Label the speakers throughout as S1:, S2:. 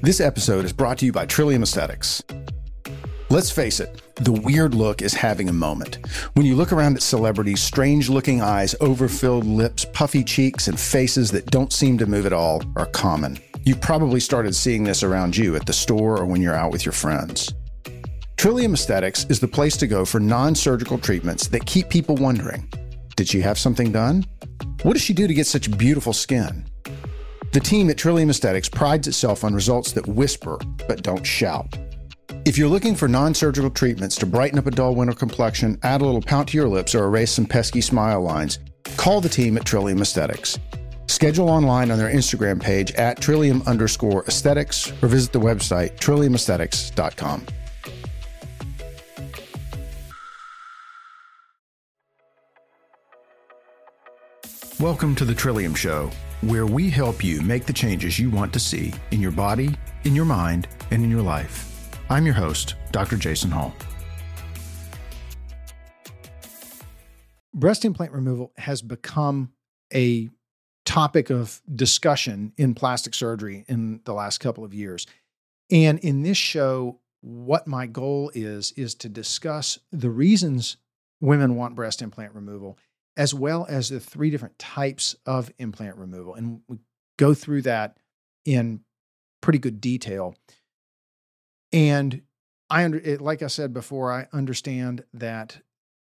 S1: This episode is brought to you by Trillium Aesthetics. Let's face it, the weird look is having a moment. When you look around at celebrities, strange looking eyes, overfilled lips, puffy cheeks, and faces that don't seem to move at all are common. You've probably started seeing this around you at the store or when you're out with your friends. Trillium Aesthetics is the place to go for non surgical treatments that keep people wondering Did she have something done? What does she do to get such beautiful skin? The team at Trillium Aesthetics prides itself on results that whisper but don't shout. If you're looking for non surgical treatments to brighten up a dull winter complexion, add a little pout to your lips, or erase some pesky smile lines, call the team at Trillium Aesthetics. Schedule online on their Instagram page at trillium underscore aesthetics or visit the website trilliumaesthetics.com. Welcome to the Trillium Show, where we help you make the changes you want to see in your body, in your mind, and in your life. I'm your host, Dr. Jason Hall.
S2: Breast implant removal has become a topic of discussion in plastic surgery in the last couple of years. And in this show, what my goal is, is to discuss the reasons women want breast implant removal, as well as the three different types of implant removal. And we go through that in pretty good detail. And I under, it, like I said before, I understand that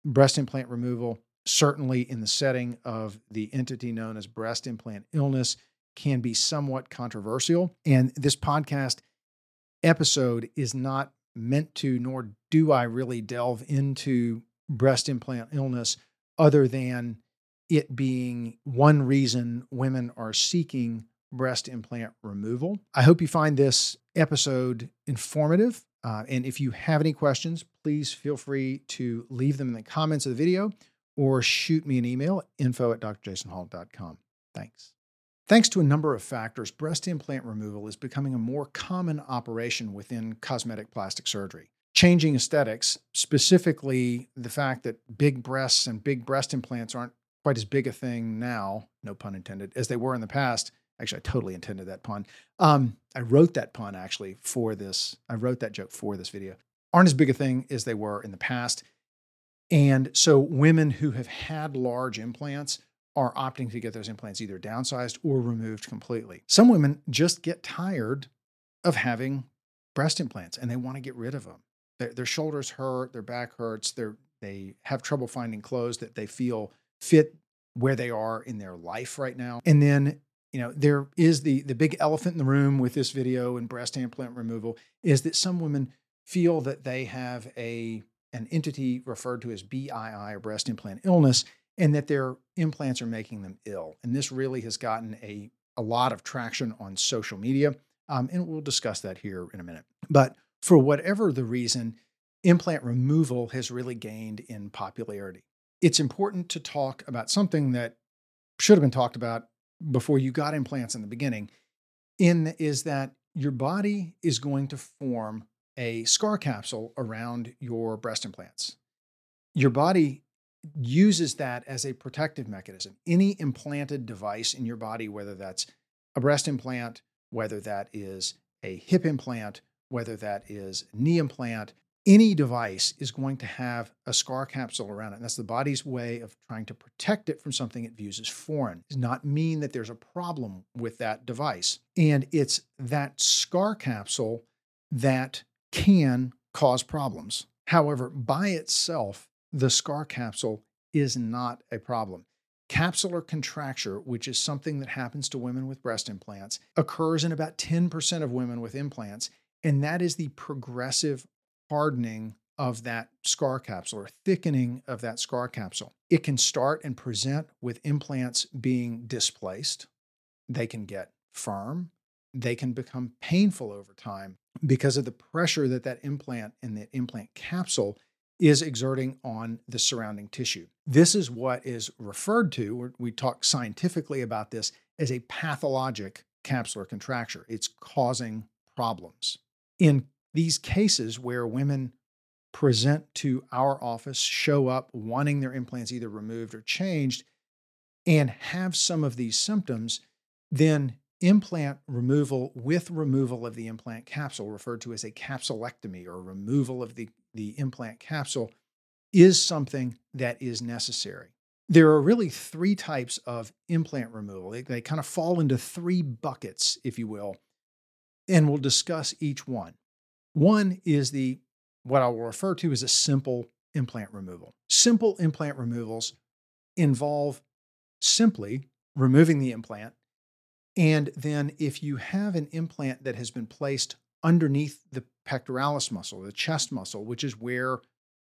S2: breast implant removal, certainly in the setting of the entity known as breast implant illness, can be somewhat controversial. And this podcast episode is not meant to, nor do I really delve into breast implant illness other than it being one reason women are seeking breast implant removal. I hope you find this episode informative. Uh, and if you have any questions, please feel free to leave them in the comments of the video or shoot me an email info at drjasonhall.com. Thanks. Thanks to a number of factors, breast implant removal is becoming a more common operation within cosmetic plastic surgery. Changing aesthetics, specifically the fact that big breasts and big breast implants aren't quite as big a thing now, no pun intended, as they were in the past, Actually, I totally intended that pun. Um, I wrote that pun actually for this. I wrote that joke for this video. Aren't as big a thing as they were in the past. And so women who have had large implants are opting to get those implants either downsized or removed completely. Some women just get tired of having breast implants and they want to get rid of them. Their, their shoulders hurt, their back hurts, they're, they have trouble finding clothes that they feel fit where they are in their life right now. And then you know there is the the big elephant in the room with this video and breast implant removal is that some women feel that they have a an entity referred to as BII or breast implant illness and that their implants are making them ill and this really has gotten a a lot of traction on social media um, and we'll discuss that here in a minute but for whatever the reason implant removal has really gained in popularity it's important to talk about something that should have been talked about before you got implants in the beginning in is that your body is going to form a scar capsule around your breast implants. Your body uses that as a protective mechanism. Any implanted device in your body, whether that's a breast implant, whether that is a hip implant, whether that is knee implant, any device is going to have a scar capsule around it. And that's the body's way of trying to protect it from something it views as foreign. It does not mean that there's a problem with that device. And it's that scar capsule that can cause problems. However, by itself, the scar capsule is not a problem. Capsular contracture, which is something that happens to women with breast implants, occurs in about 10% of women with implants. And that is the progressive hardening of that scar capsule or thickening of that scar capsule. It can start and present with implants being displaced. They can get firm. They can become painful over time because of the pressure that that implant and the implant capsule is exerting on the surrounding tissue. This is what is referred to, we talk scientifically about this, as a pathologic capsular contracture. It's causing problems. In these cases where women present to our office, show up wanting their implants either removed or changed, and have some of these symptoms, then implant removal with removal of the implant capsule, referred to as a capsulectomy or removal of the, the implant capsule, is something that is necessary. There are really three types of implant removal. They, they kind of fall into three buckets, if you will, and we'll discuss each one. One is the what I will refer to as a simple implant removal. Simple implant removals involve simply removing the implant. And then, if you have an implant that has been placed underneath the pectoralis muscle, the chest muscle, which is where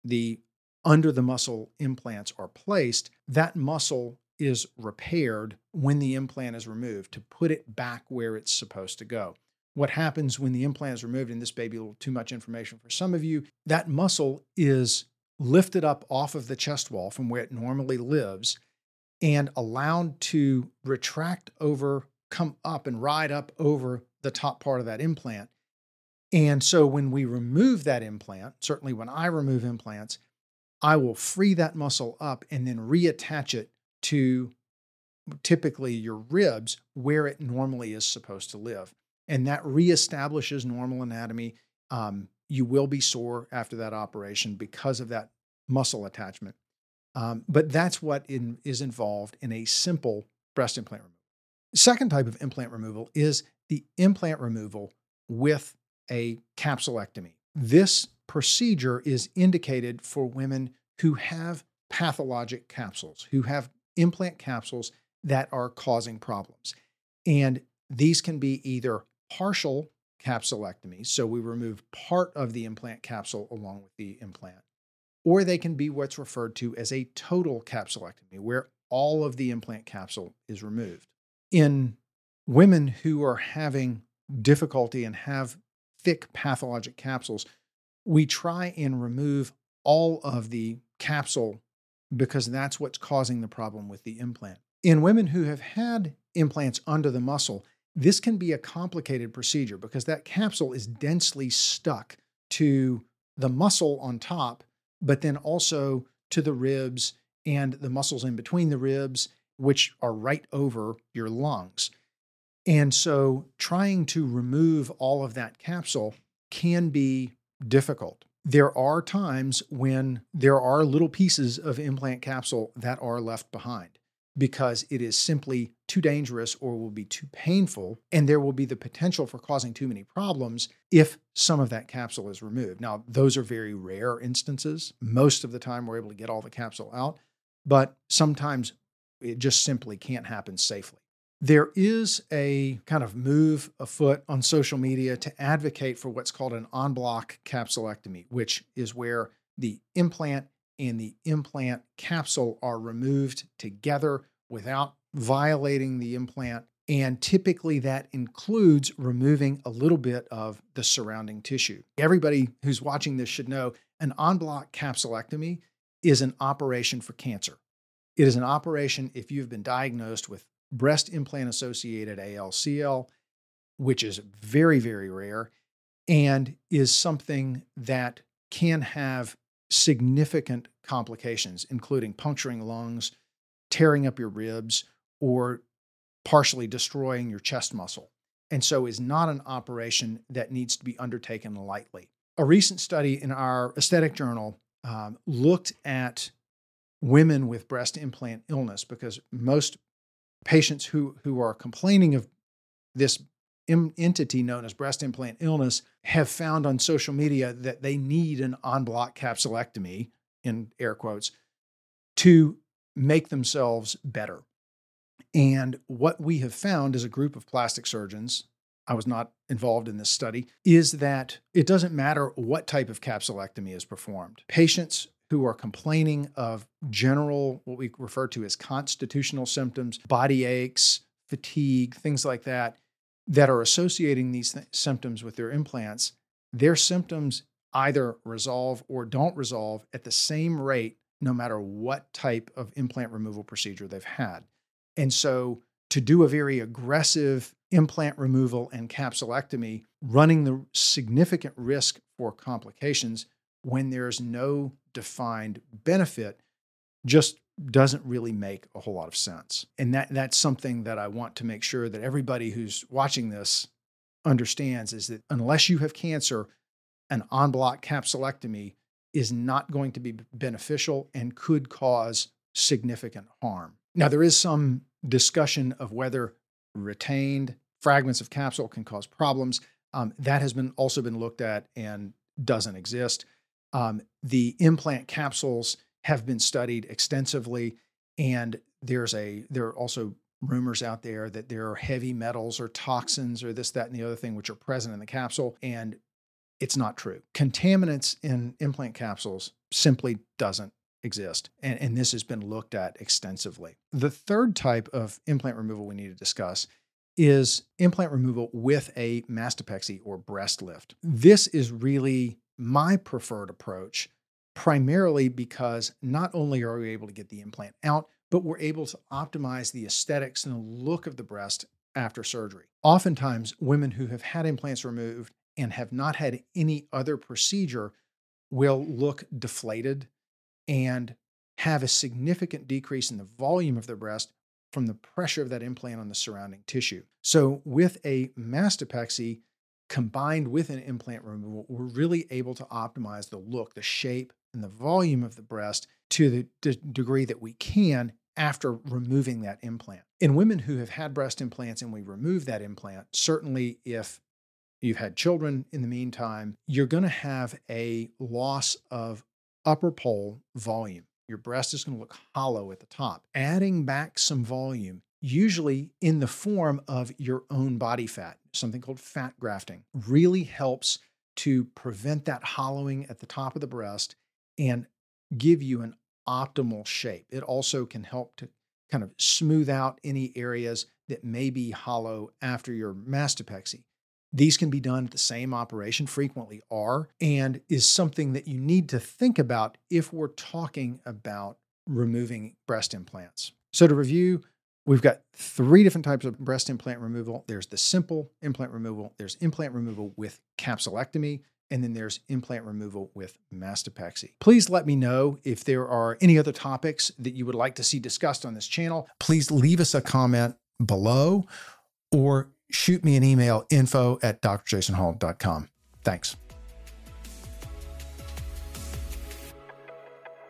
S2: the under the muscle implants are placed, that muscle is repaired when the implant is removed to put it back where it's supposed to go. What happens when the implant is removed, and this may be a little too much information for some of you, that muscle is lifted up off of the chest wall from where it normally lives and allowed to retract over, come up and ride up over the top part of that implant. And so when we remove that implant, certainly when I remove implants, I will free that muscle up and then reattach it to typically your ribs where it normally is supposed to live. And that reestablishes normal anatomy. Um, you will be sore after that operation because of that muscle attachment. Um, but that's what in, is involved in a simple breast implant removal. Second type of implant removal is the implant removal with a capsulectomy. This procedure is indicated for women who have pathologic capsules, who have implant capsules that are causing problems. And these can be either partial capsulectomies, so we remove part of the implant capsule along with the implant, or they can be what's referred to as a total capsulectomy, where all of the implant capsule is removed. In women who are having difficulty and have thick pathologic capsules, we try and remove all of the capsule because that's what's causing the problem with the implant. In women who have had implants under the muscle, this can be a complicated procedure because that capsule is densely stuck to the muscle on top, but then also to the ribs and the muscles in between the ribs, which are right over your lungs. And so trying to remove all of that capsule can be difficult. There are times when there are little pieces of implant capsule that are left behind because it is simply too dangerous or will be too painful, and there will be the potential for causing too many problems if some of that capsule is removed. Now, those are very rare instances. Most of the time, we're able to get all the capsule out, but sometimes it just simply can't happen safely. There is a kind of move afoot on social media to advocate for what's called an en bloc capsulectomy, which is where the implant and the implant capsule are removed together without violating the implant. And typically that includes removing a little bit of the surrounding tissue. Everybody who's watching this should know an en bloc capsulectomy is an operation for cancer. It is an operation if you've been diagnosed with breast implant associated ALCL, which is very, very rare and is something that can have significant complications, including puncturing lungs, tearing up your ribs, or partially destroying your chest muscle. And so is not an operation that needs to be undertaken lightly. A recent study in our aesthetic journal um, looked at women with breast implant illness because most patients who, who are complaining of this entity known as breast implant illness have found on social media that they need an en bloc capsulectomy, in air quotes, to make themselves better. And what we have found as a group of plastic surgeons, I was not involved in this study, is that it doesn't matter what type of capsulectomy is performed. Patients who are complaining of general, what we refer to as constitutional symptoms, body aches, fatigue, things like that, that are associating these th- symptoms with their implants, their symptoms either resolve or don't resolve at the same rate, no matter what type of implant removal procedure they've had. And so, to do a very aggressive implant removal and capsulectomy, running the significant risk for complications when there's no defined benefit just doesn't really make a whole lot of sense. And that that's something that I want to make sure that everybody who's watching this understands is that unless you have cancer, an en bloc capsulectomy is not going to be beneficial and could cause significant harm. Now, there is some discussion of whether retained fragments of capsule can cause problems. Um, that has been also been looked at and doesn't exist. Um, the implant capsules have been studied extensively, and there's a there are also rumors out there that there are heavy metals or toxins or this, that, and the other thing which are present in the capsule, and it's not true. Contaminants in implant capsules simply doesn't exist. And, and this has been looked at extensively. The third type of implant removal we need to discuss is implant removal with a mastopexy or breast lift. This is really my preferred approach, primarily because not only are we able to get the implant out, but we're able to optimize the aesthetics and the look of the breast after surgery. Oftentimes, women who have had implants removed and have not had any other procedure will look deflated and have a significant decrease in the volume of their breast from the pressure of that implant on the surrounding tissue. So, with a mastopexy combined with an implant removal, we're really able to optimize the look, the shape, and the volume of the breast to the d- degree that we can after removing that implant. In women who have had breast implants and we remove that implant, certainly if you've had children in the meantime, you're going to have a loss of upper pole volume. Your breast is going to look hollow at the top. Adding back some volume, usually in the form of your own body fat, something called fat grafting, really helps to prevent that hollowing at the top of the breast and give you an optimal shape. It also can help to kind of smooth out any areas that may be hollow after your mastopexy. These can be done at the same operation, frequently are, and is something that you need to think about if we're talking about removing breast implants. So, to review, we've got three different types of breast implant removal there's the simple implant removal, there's implant removal with capsulectomy, and then there's implant removal with mastopexy. Please let me know if there are any other topics that you would like to see discussed on this channel.
S1: Please leave us a comment below or shoot me an email info at drjasonhall.com. Thanks.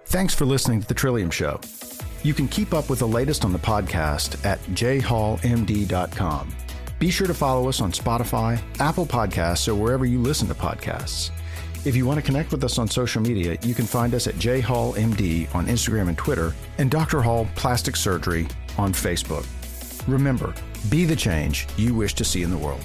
S1: Thanks for listening to The Trillium Show. You can keep up with the latest on the podcast at jhallmd.com. Be sure to follow us on Spotify, Apple Podcasts, or wherever you listen to podcasts. If you want to connect with us on social media, you can find us at jhallmd on Instagram and Twitter, and Dr. Hall Plastic Surgery on Facebook. Remember, be the change you wish to see in the world.